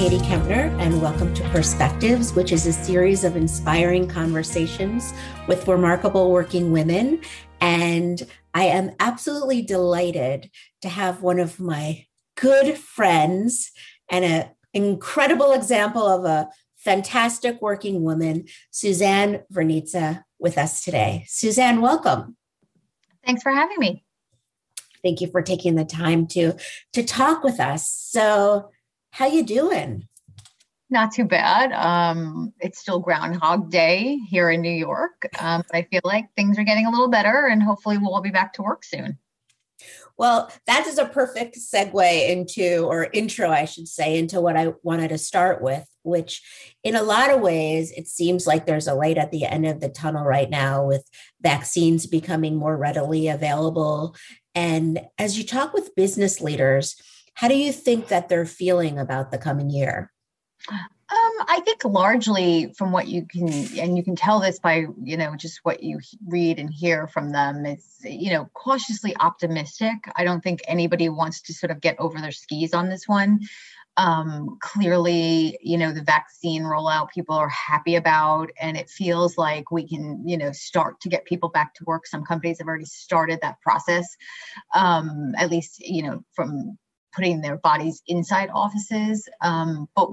Katie Kempner, and welcome to Perspectives, which is a series of inspiring conversations with remarkable working women. And I am absolutely delighted to have one of my good friends and an incredible example of a fantastic working woman, Suzanne Vranica, with us today. Suzanne, welcome. Thanks for having me. Thank you for taking the time to to talk with us. So, how you doing? Not too bad. Um, it's still Groundhog Day here in New York, um, but I feel like things are getting a little better, and hopefully, we'll all be back to work soon. Well, that is a perfect segue into, or intro, I should say, into what I wanted to start with, which in a lot of ways, it seems like there's a light at the end of the tunnel right now with vaccines becoming more readily available. And as you talk with business leaders, how do you think that they're feeling about the coming year? Um, I think largely from what you can, and you can tell this by, you know, just what you read and hear from them, it's, you know, cautiously optimistic. I don't think anybody wants to sort of get over their skis on this one. Um, clearly, you know, the vaccine rollout people are happy about, and it feels like we can, you know, start to get people back to work. Some companies have already started that process, um, at least, you know, from putting their bodies inside offices. Um, but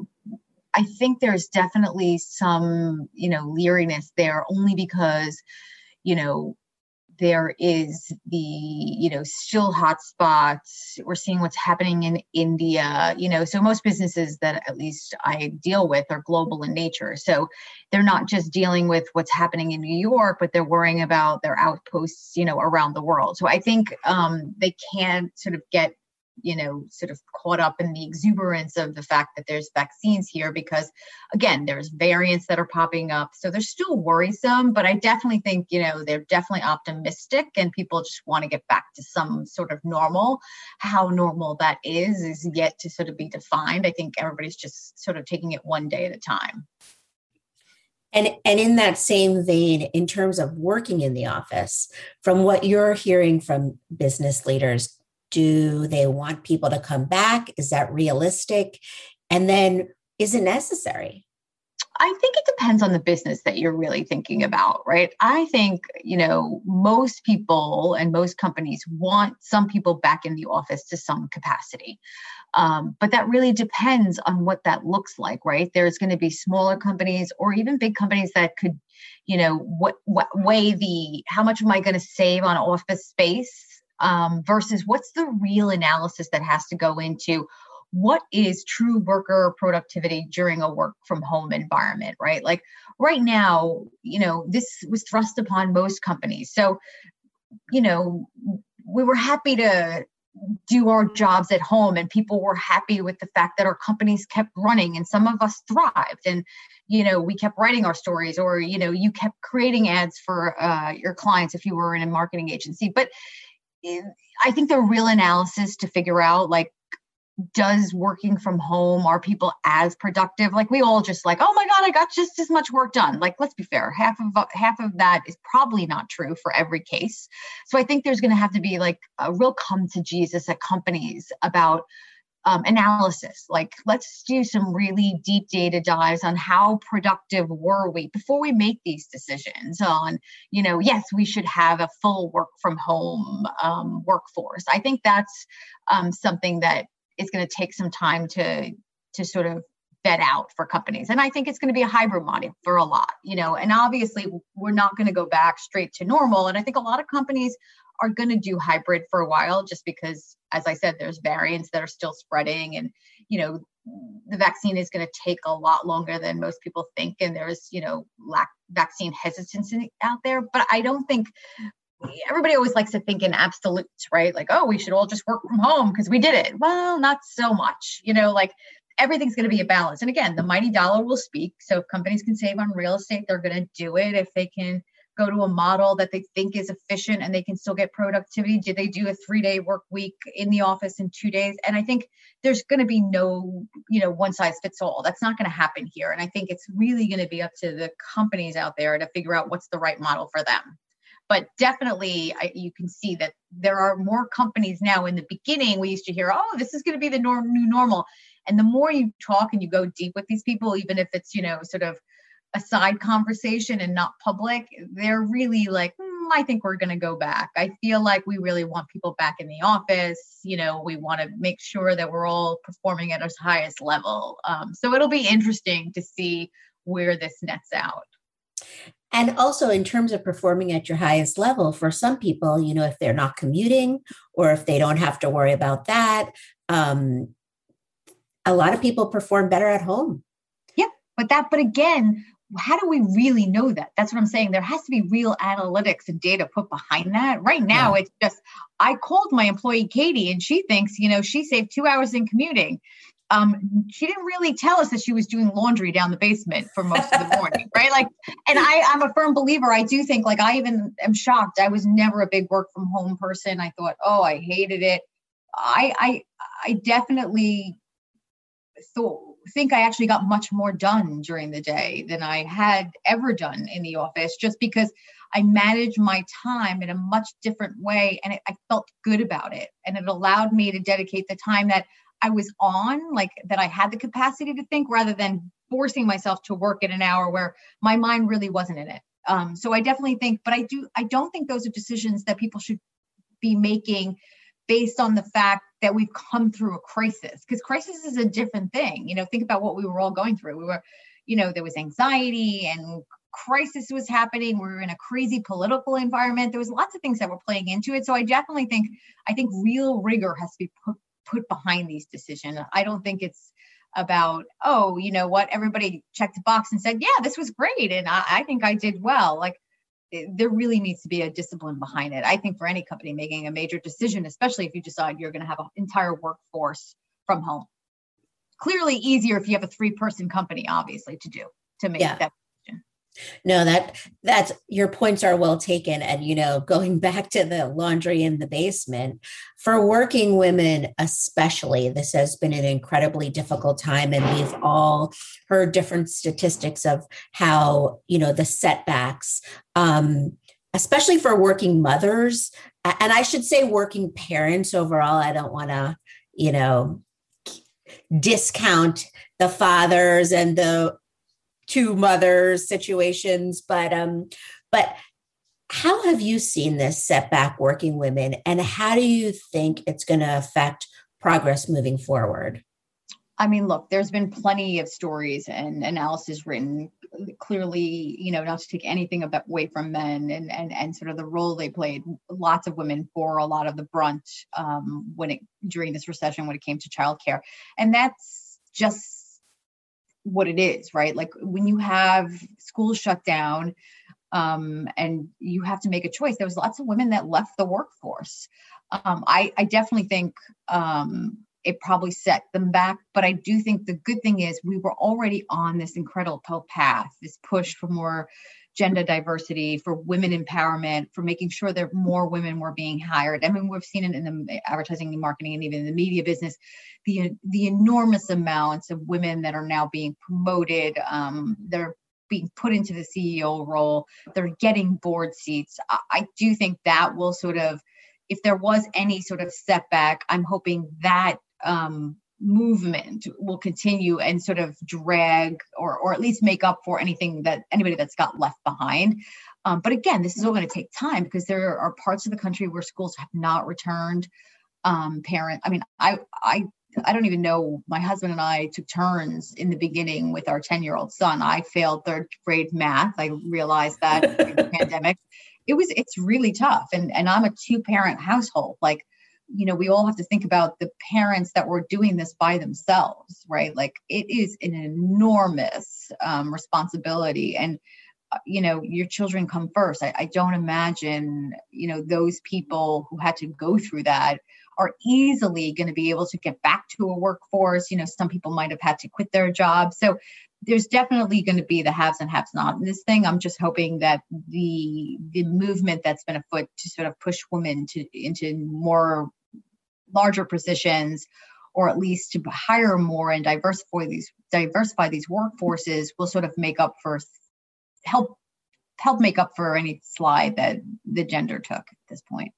I think there's definitely some, you know, leeriness there only because, you know, there is the, you know, still hotspots. We're seeing what's happening in India, you know, so most businesses that at least I deal with are global in nature. So they're not just dealing with what's happening in New York, but they're worrying about their outposts, you know, around the world. So I think um, they can't sort of get you know sort of caught up in the exuberance of the fact that there's vaccines here because again there's variants that are popping up. So they're still worrisome but i definitely think you know they're definitely optimistic and people just want to get back to some sort of normal. How normal that is is yet to sort of be defined. I think everybody's just sort of taking it one day at a time. And, and in that same vein, in terms of working in the office, from what you're hearing from business leaders, do they want people to come back? Is that realistic? And then is it necessary? I think it depends on the business that you're really thinking about, right? I think, you know, most people and most companies want some people back in the office to some capacity. Um, but that really depends on what that looks like, right? There's going to be smaller companies or even big companies that could, you know, what, what weigh the how much am I going to save on office space um, versus what's the real analysis that has to go into what is true worker productivity during a work from home environment right? Like right now you know this was thrust upon most companies. So you know we were happy to do our jobs at home and people were happy with the fact that our companies kept running and some of us thrived. And you know we kept writing our stories or you know you kept creating ads for uh, your clients if you were in a marketing agency. But I think the real analysis to figure out like does working from home are people as productive? Like we all just like oh my god i got just as much work done. Like let's be fair half of half of that is probably not true for every case. So i think there's going to have to be like a real come to jesus at companies about um, analysis. Like, let's do some really deep data dives on how productive were we before we make these decisions on, you know, yes, we should have a full work from home um, workforce. I think that's um, something that is going to take some time to to sort of vet out for companies. And I think it's going to be a hybrid model for a lot, you know, and obviously we're not going to go back straight to normal. And I think a lot of companies are going to do hybrid for a while just because as i said there's variants that are still spreading and you know the vaccine is going to take a lot longer than most people think and there's you know lack vaccine hesitancy out there. But i don't think everybody always likes to think in absolutes right? Like oh we should all just work from home because we did it. Well not so much you know like everything's going to be a balance. And again the mighty dollar will speak. So if companies can save on real estate they're going to do it. If they can go to a model that they think is efficient and they can still get productivity? Do they do a three day work week in the office in two days? And I think there's going to be no, you know, one size fits all. That's not going to happen here. And I think it's really going to be up to the companies out there to figure out what's the right model for them. But definitely, I, you can see that there are more companies now. In the beginning, we used to hear, "Oh, this is going to be the norm, new normal," and the more you talk and you go deep with these people even if it's you know sort of a side conversation and not public they're really like mm, i think we're going to go back. I feel like we really want people back in the office you know we want to make sure that we're all performing at our highest level. Um, so it'll be interesting to see where this nets out. And also in terms of performing at your highest level for some people you know if they're not commuting or if they don't have to worry about that um, a lot of people perform better at home. Yeah but that but again how do we really know that that's what i'm saying there has to be real analytics and data put behind that right now yeah. it's just i called my employee katie and she thinks you know she saved two hours in commuting um, she didn't really tell us that she was doing laundry down the basement for most of the morning, right? Like, and I, I'm a firm believer. I do think, like, I even am shocked. I was never a big work from home person. I thought, oh, I hated it. I, I, I definitely thought think I actually got much more done during the day than I had ever done in the office, just because I managed my time in a much different way, and it, I felt good about it, and it allowed me to dedicate the time that I was on, like that I had the capacity to think rather than forcing myself to work in an hour where my mind really wasn't in it. Um, so I definitely think, but I do, I don't think those are decisions that people should be making based on the fact that we've come through a crisis because crisis is a different thing. You know, think about what we were all going through. We were, you know, there was anxiety and crisis was happening. We were in a crazy political environment. There was lots of things that were playing into it. So I definitely think, I think real rigor has to be put put behind these decisions. I don't think it's about, oh, you know what, everybody checked the box and said, yeah, this was great. And I, I think I did well. Like it, there really needs to be a discipline behind it. I think for any company making a major decision, especially if you decide you're going to have an entire workforce from home. Clearly easier if you have a three person company, obviously, to do to make yeah. that no, that that's your points are well taken. And you know, going back to the laundry in the basement, for working women, especially, this has been an incredibly difficult time. And we've all heard different statistics of how, you know, the setbacks, um, especially for working mothers, and I should say working parents overall. I don't want to, you know, discount the fathers and the two mothers situations but um but how have you seen this setback working women and how do you think it's going to affect progress moving forward? I mean look there's been plenty of stories and analysis written clearly you know not to take anything away from men and and and sort of the role they played. Lots of women bore a lot of the brunt um, when it during this recession when it came to childcare. And that's just what it is, right? Like when you have schools shut down um, and you have to make a choice, there was lots of women that left the workforce. Um, I, I, definitely think um, it probably set them back, but I do think the good thing is we were already on this incredible path, this push for more gender diversity, for women empowerment, for making sure that more women were being hired. I mean, we've seen it in the advertising and marketing and even in the media business, the the enormous amounts of women that are now being promoted, um, that are being put into the CEO role, they're getting board seats. I, I do think that will sort of, if there was any sort of setback, I'm hoping that um, movement will continue and sort of drag or or at least make up for anything that anybody that's got left behind. Um, but again, this is all going to take time because there are parts of the country where schools have not returned. Um, parent, I mean, I I I don't even know. My husband and I took turns in the beginning with our 10 year old son. I failed third grade math. I realized that during the pandemic. It was, it's really tough. And, and I'm a two parent household. Like, you know we all have to think about the parents that were doing this by themselves right? Like it is an enormous um, responsibility and uh, you know your children come first. I, I don't imagine you know those people who had to go through that are easily going to be able to get back to a workforce. You know some people might have had to quit their jobs. So there's definitely going to be the haves and haves not in this thing. I'm just hoping that the the movement that's been afoot to sort of push women to into more larger positions or at least to hire more and diversify these diversify these workforces will sort of make up for help help make up for any slide that the gender took at this point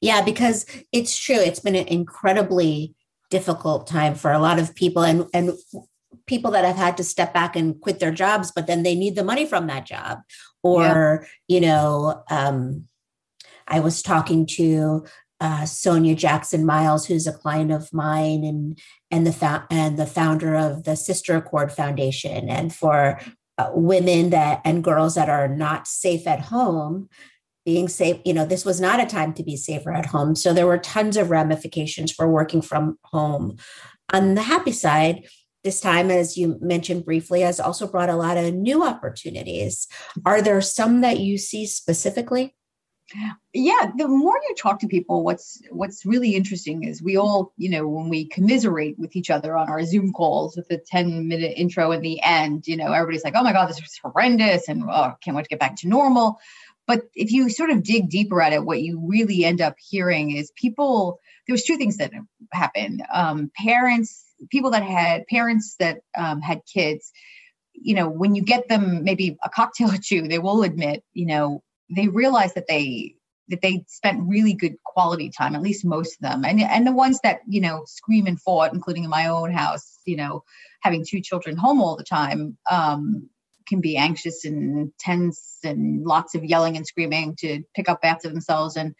yeah because it's true it's been an incredibly difficult time for a lot of people and and people that have had to step back and quit their jobs but then they need the money from that job or yeah. you know um, i was talking to uh, sonia jackson myles who's a client of mine and and the fa- and the founder of the sister accord foundation. And for uh, women that and girls that are not safe at home being safe you know this was not a time to be safer at home. So there were tons of ramifications for working from home. On the happy side this time as you mentioned briefly has also brought a lot of new opportunities. Are there some that you see specifically yeah the more you talk to people what's what's really interesting is we all you know when we commiserate with each other on our zoom calls with the 10 minute intro in the end you know everybody's like oh my god this is horrendous and oh can't wait to get back to normal but if you sort of dig deeper at it, what you really end up hearing is people, there's two things that happen. Um, parents, people that had parents that um, had kids, you know, when you get them maybe a cocktail or two, they will admit, you know, they realize that they that they spent really good quality time, at least most of them. And and the ones that, you know, scream and fought, including in my own house, you know, having two children home all the time, um, can be anxious and tense and lots of yelling and screaming to pick up after themselves and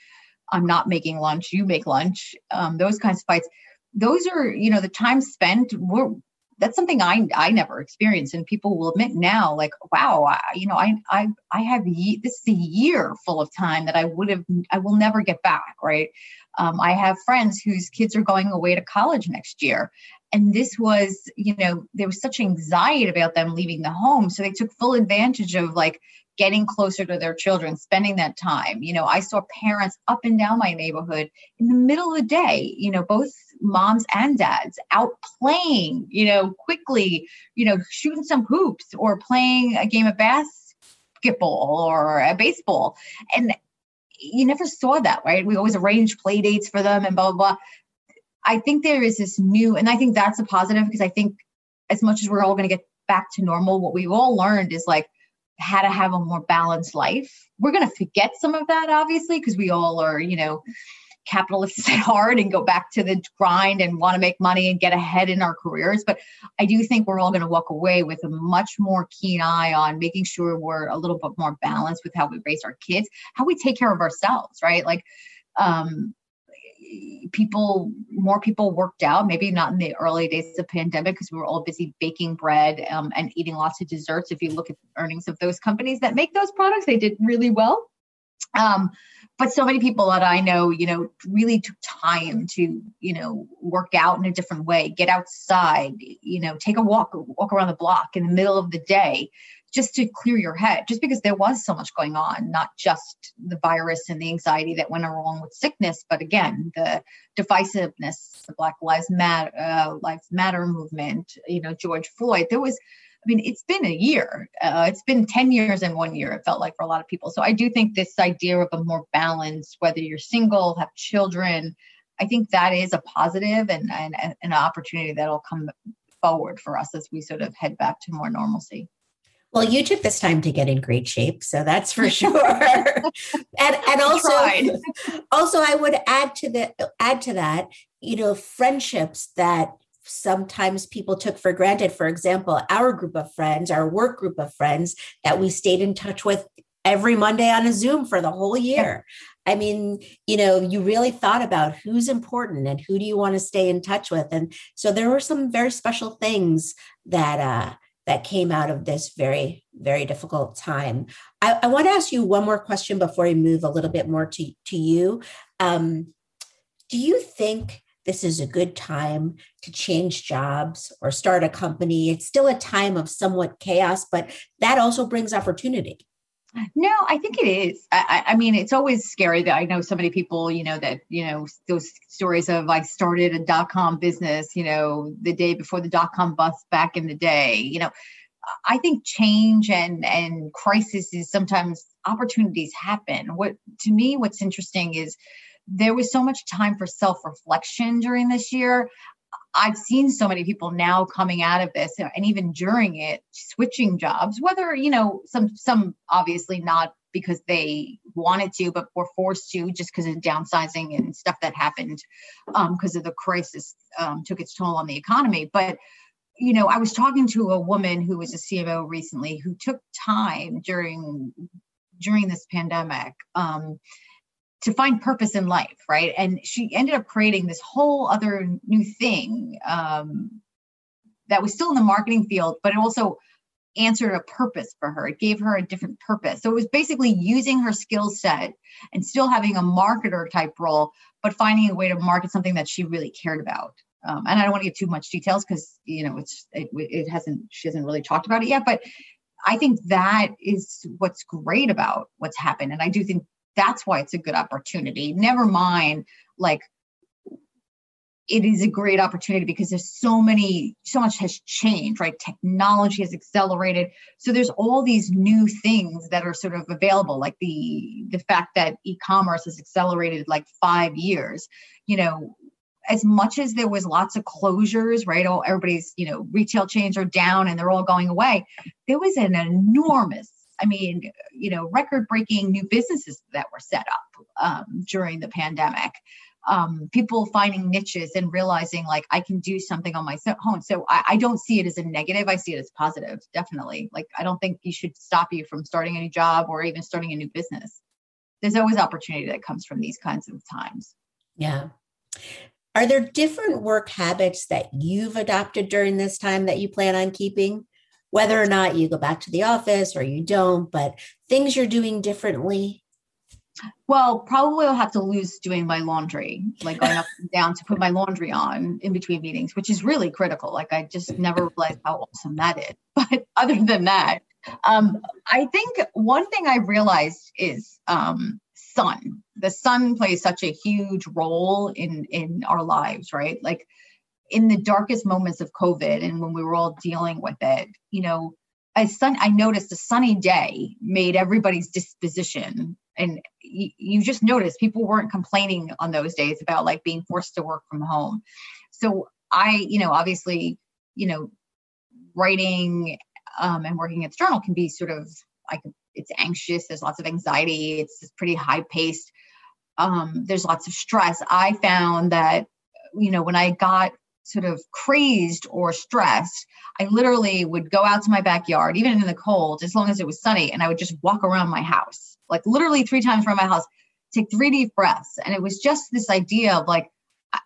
i'm not making lunch you make lunch um, those kinds of fights those are you know the time spent we're that's something I I never experienced, and people will admit now, like, wow, I, you know, I I I have ye- this is a year full of time that I would have I will never get back, right? Um, I have friends whose kids are going away to college next year, and this was you know there was such anxiety about them leaving the home so they took full advantage of like getting closer to their children spending that time. You know i saw parents up and down my neighborhood in the middle of the day you know both moms and dads out playing you know quickly you know shooting some hoops or playing a game of basketball or a baseball. And you never saw that right? We always arranged play dates for them and blah blah blah. I think there is this new, and I think that's a positive because I think as much as we're all going to get back to normal, what we've all learned is like how to have a more balanced life. We're going to forget some of that, obviously, because we all are, you know, capitalists at heart and go back to the grind and want to make money and get ahead in our careers. But I do think we're all going to walk away with a much more keen eye on making sure we're a little bit more balanced with how we raise our kids, how we take care of ourselves, right? Like, um, people more people worked out maybe not in the early days of pandemic because we were all busy baking bread um, and eating lots of desserts. If you look at the earnings of those companies that make those products they did really well. Um, but so many people that i know you know really took time to you know work out in a different way get outside you know take a walk walk around the block in the middle of the day just to clear your head, just because there was so much going on, not just the virus and the anxiety that went along with sickness, but again, the divisiveness, the Black Lives Matter, uh, Lives Matter movement, you know, George Floyd. There was, I mean, it's been a year. Uh, it's been 10 years in one year, it felt like for a lot of people. So I do think this idea of a more balanced, whether you're single, have children, I think that is a positive and, and, and an opportunity that'll come forward for us as we sort of head back to more normalcy. Well, you took this time to get in great shape, so that's for sure. and and also also I would add to the add to that, you know, friendships that sometimes people took for granted. For example, our group of friends, our work group of friends that we stayed in touch with every Monday on a Zoom for the whole year. I mean, you know, you really thought about who's important and who do you want to stay in touch with. And so there were some very special things that uh that came out of this very, very difficult time. I, I want to ask you one more question before we move a little bit more to, to you. Um, do you think this is a good time to change jobs or start a company? It's still a time of somewhat chaos, but that also brings opportunity. No, I think it is. I, I, mean, it's always scary that I know so many people, you know, that, you know, those stories of I started a dot com business, you know, the day before the dot com bust back in the day. You know, I think change and and crisis is sometimes opportunities happen. What to me, what's interesting is there was so much time for self reflection during this year. I've seen so many people now coming out of this and even during it switching jobs, whether, you know, some some obviously not because they wanted to, but were forced to just because of downsizing and stuff that happened because um, of the crisis um, took its toll on the economy. But you know, I was talking to a woman who was a CMO recently who took time during during this pandemic um, to find purpose in life, right? And she ended up creating this whole other new thing um, that was still in the marketing field, but it also answered a purpose for her. It gave her a different purpose. So it was basically using her skill set and still having a marketer type role, but finding a way to market something that she really cared about. Um, and I don't want to get too much details because you know it's it, it hasn't she hasn't really talked about it yet. But I think that is what's great about what's happened, and I do think that's why it's a good opportunity. Never mind like it is a great opportunity because there's so many so much has changed right? Technology has accelerated. So there's all these new things that are sort of available like the the fact that e-commerce has accelerated like 5 years. You know as much as there was lots of closures right? All everybody's you know retail chains are down and they're all going away. There was an enormous I mean, you know, record breaking new businesses that were set up um, during the pandemic um, people finding niches and realizing like I can do something on my own. So I, I, don't see it as a negative. I see it as positive, definitely. Like I don't think you should stop you from starting a new job or even starting a new business. There's always opportunity that comes from these kinds of times. Yeah. Are there different work habits that you've adopted during this time that you plan on keeping? Whether or not you go back to the office or you don't, but things you're doing differently? Well, probably I'll have to lose doing my laundry, like going up and down to put my laundry on in between meetings, which is really critical. Like I just never realized how awesome that is. But other than that, um, I think one thing I realized is um, sun. The sun plays such a huge role in in our lives, right? Like in the darkest moments of COVID and when we were all dealing with it, you know, a sun I noticed a sunny day made everybody's disposition. And you, you just noticed people weren't complaining on those days about like being forced to work from home. So i you know obviously you know writing um, and working at the journal can be sort of like it's anxious there's lots of anxiety it's pretty high paced um, there's lots of stress. I found that you know when i got sort of crazed or stressed, I literally would go out to my backyard, even in the cold, as long as it was sunny, and I would just walk around my house like literally three times around my house, take three deep breaths. And it was just this idea of like,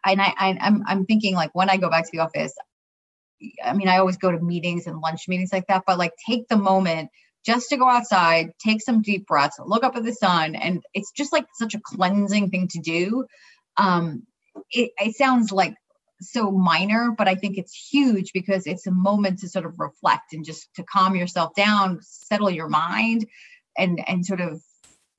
and I, I I'm I'm thinking like when I go back to the office, I mean, I always go to meetings and lunch meetings like that, but like take the moment just to go outside, take some deep breaths, look up at the sun, and it's just like such a cleansing thing to do. Um, it, it sounds like so minor, but I think it's huge because it's a moment to sort of reflect and just to calm yourself down, settle your mind, and and sort of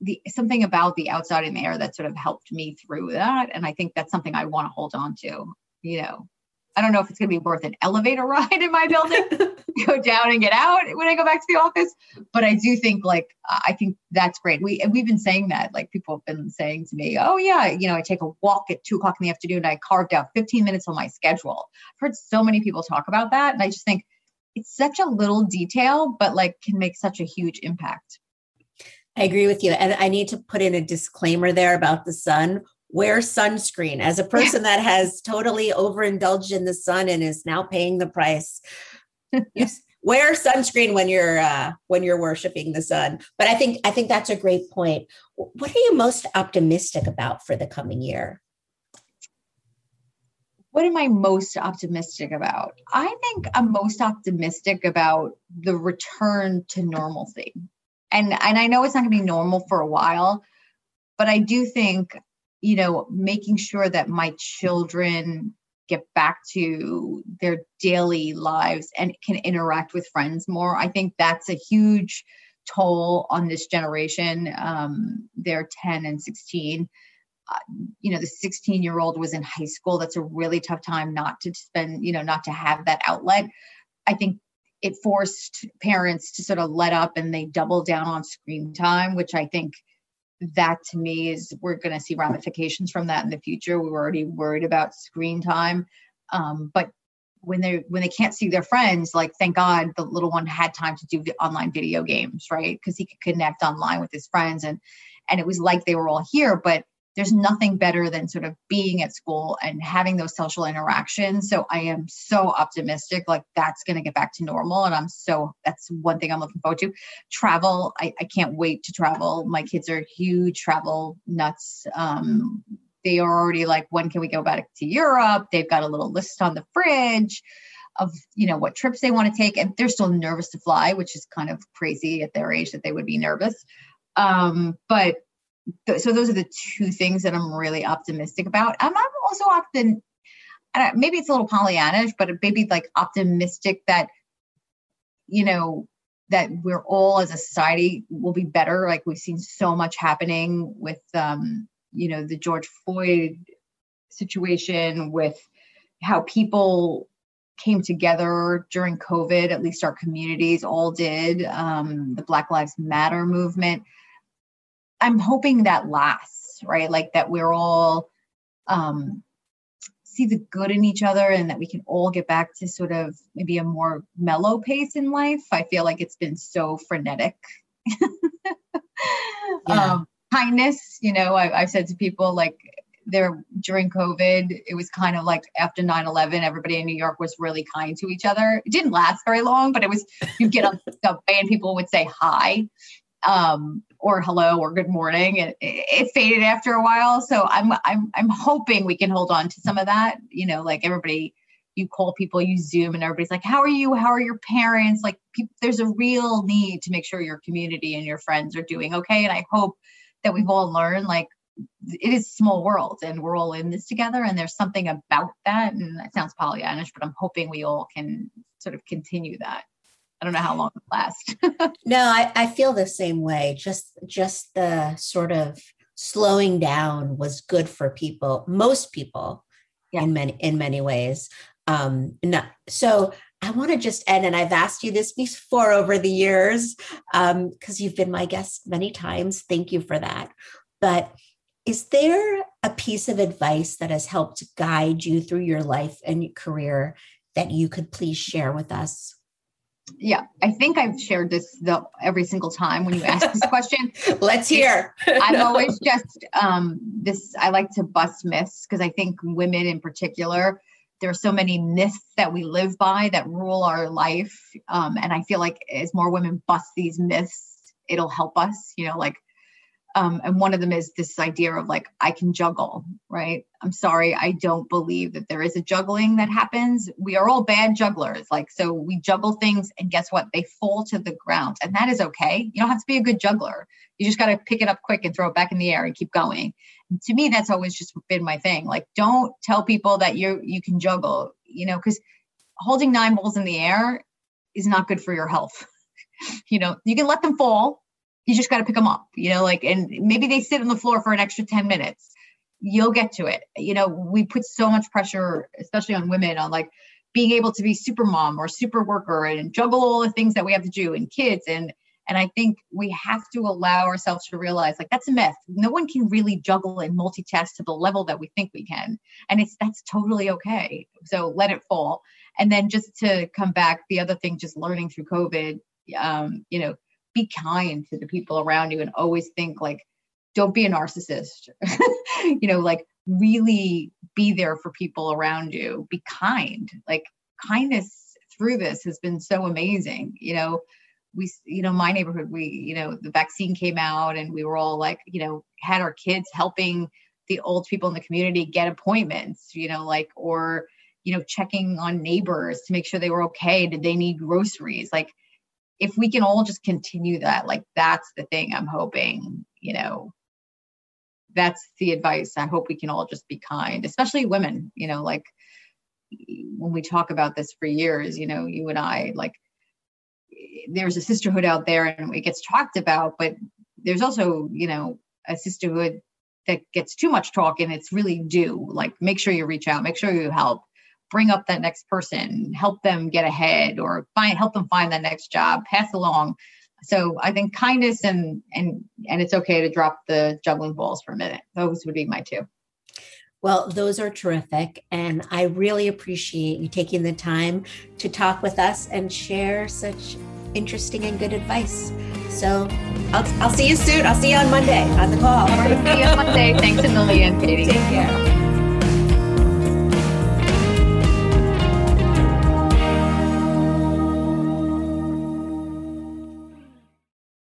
the something about the outside in air that sort of helped me through that. And i think that's something i want to hold on to you know i don't know if it's going to be worth an elevator ride in my building go down and get out when i go back to the office but i do think like i think that's great we we've been saying that like people have been saying to me oh yeah you know i take a walk at two o'clock in the afternoon and i carved out 15 minutes on my schedule i've heard so many people talk about that and i just think it's such a little detail but like can make such a huge impact I agree with you. And I need to put in a disclaimer there about the sun. Wear sunscreen. As a person that has totally overindulged in the sun and is now paying the price, yes, wear sunscreen when you're uh, when you're worshiping the sun. But I think I think that's a great point. What are you most optimistic about for the coming year? What am I most optimistic about? I think I'm most optimistic about the return to normalcy and and I know it's not going to be normal for a while, but I do think you know making sure that my children get back to their daily lives and can interact with friends more. I think that's a huge toll on this generation. Um, they're 10 and 16. Uh, you know, the 16 year old was in high school. That's a really tough time not to spend, you know, not to have that outlet. I think it forced parents to sort of let up and they double down on screen time, which I think that to me is we're going to see ramifications from that in the future. We were already worried about screen time. Um, but when they when they can't see their friends like thank god the little one had time to do the online video games right because he could connect online with his friends and and it was like they were all here but there's nothing better than sort of being at school and having those social interactions. So i am so optimistic like that's going to get back to normal and i'm so that's one thing i'm looking forward to. Travel i, I can't wait to travel. My kids are huge travel nuts. Um, they are already like when can we go back to europe? They've got a little list on the fridge of you know what trips they want to take and they're still nervous to fly which is kind of crazy at their age that they would be nervous. Um, but th- so those are the two things that i'm really optimistic about. I'm, also often maybe it's a little pollyannish but maybe like optimistic that you know that we're all as a society will be better. Like we've seen so much happening with um you know the george floyd situation with how people came together during covid at least our communities all did um, the black lives matter movement i'm hoping that lasts right? Like that we're all um, see the good in each other and that we can all get back to sort of maybe a more mellow pace in life. I feel like it's been so frenetic. Yeah. um, kindness you know I, i've said to people like there during covid it was kind of like after 9-11 everybody in new york was really kind to each other. It didn't last very long but it was you'd get on the subway and people would say hi. Um, or hello or good morning and it, it faded after a while. So i'm i'm i'm hoping we can hold on to some of that. You know like everybody you call people you zoom and everybody's like how are you? How are your parents? Like people, there's a real need to make sure your community and your friends are doing okay. And i hope that we've all learned like it is small world and we're all in this together and there's something about that. And that sounds pollyannish but i'm hoping we all can sort of continue that i don't know how long it lasts no I, I feel the same way just just the sort of slowing down was good for people most people yeah. in many in many ways um not, so I want to just end, and I've asked you this before over the years because um, you've been my guest many times. Thank you for that. But is there a piece of advice that has helped guide you through your life and your career that you could please share with us? Yeah, I think I've shared this the, every single time when you ask this question. Let's hear. I'm always just um, this. I like to bust myths because I think women in particular there are so many myths that we live by that rule our life um, and i feel like as more women bust these myths it'll help us you know like um, and one of them is this idea of like i can juggle right? I'm sorry i don't believe that there is a juggling that happens. We are all bad jugglers. Like so we juggle things and guess what? They fall to the ground and that is okay. You don't have to be a good juggler. You just got to pick it up quick and throw it back in the air and keep going. And to me that's always just been my thing. Like don't tell people that you you can juggle you know because holding nine balls in the air is not good for your health. You know you can let them fall you just got to pick them up you know like and maybe they sit on the floor for an extra 10 minutes. You'll get to it. You know we put so much pressure especially on women on like being able to be super mom or super worker and juggle all the things that we have to do and kids. And and i think we have to allow ourselves to realize like that's a myth. No one can really juggle and multitask to the level that we think we can. And it's that's totally okay. So let it fall. And then just to come back the other thing just learning through covid um, you know be kind to the people around you and always think like don't be a narcissist. You know like really be there for people around you. Be kind. Like kindness through this has been so amazing. You know we you know my neighborhood we you know the vaccine came out and we were all like you know had our kids helping the old people in the community get appointments you know like or you know checking on neighbors to make sure they were okay. Did they need groceries? Like if we can all just continue that, like that's the thing I'm hoping, you know, that's the advice. I hope we can all just be kind, especially women, you know, like when we talk about this for years, you know, you and I, like there's a sisterhood out there and it gets talked about, but there's also, you know, a sisterhood that gets too much talk and it's really due. Like make sure you reach out, make sure you help bring up that next person, help them get ahead or find help them find that next job, pass along. So I think kindness and and and it's okay to drop the juggling balls for a minute. Those would be my two. Well, those are terrific. And I really appreciate you taking the time to talk with us and share such interesting and good advice. So I'll, I'll see you soon. I'll see you on Monday on the call. see you on Monday. Thanks a million, Katie. Take care.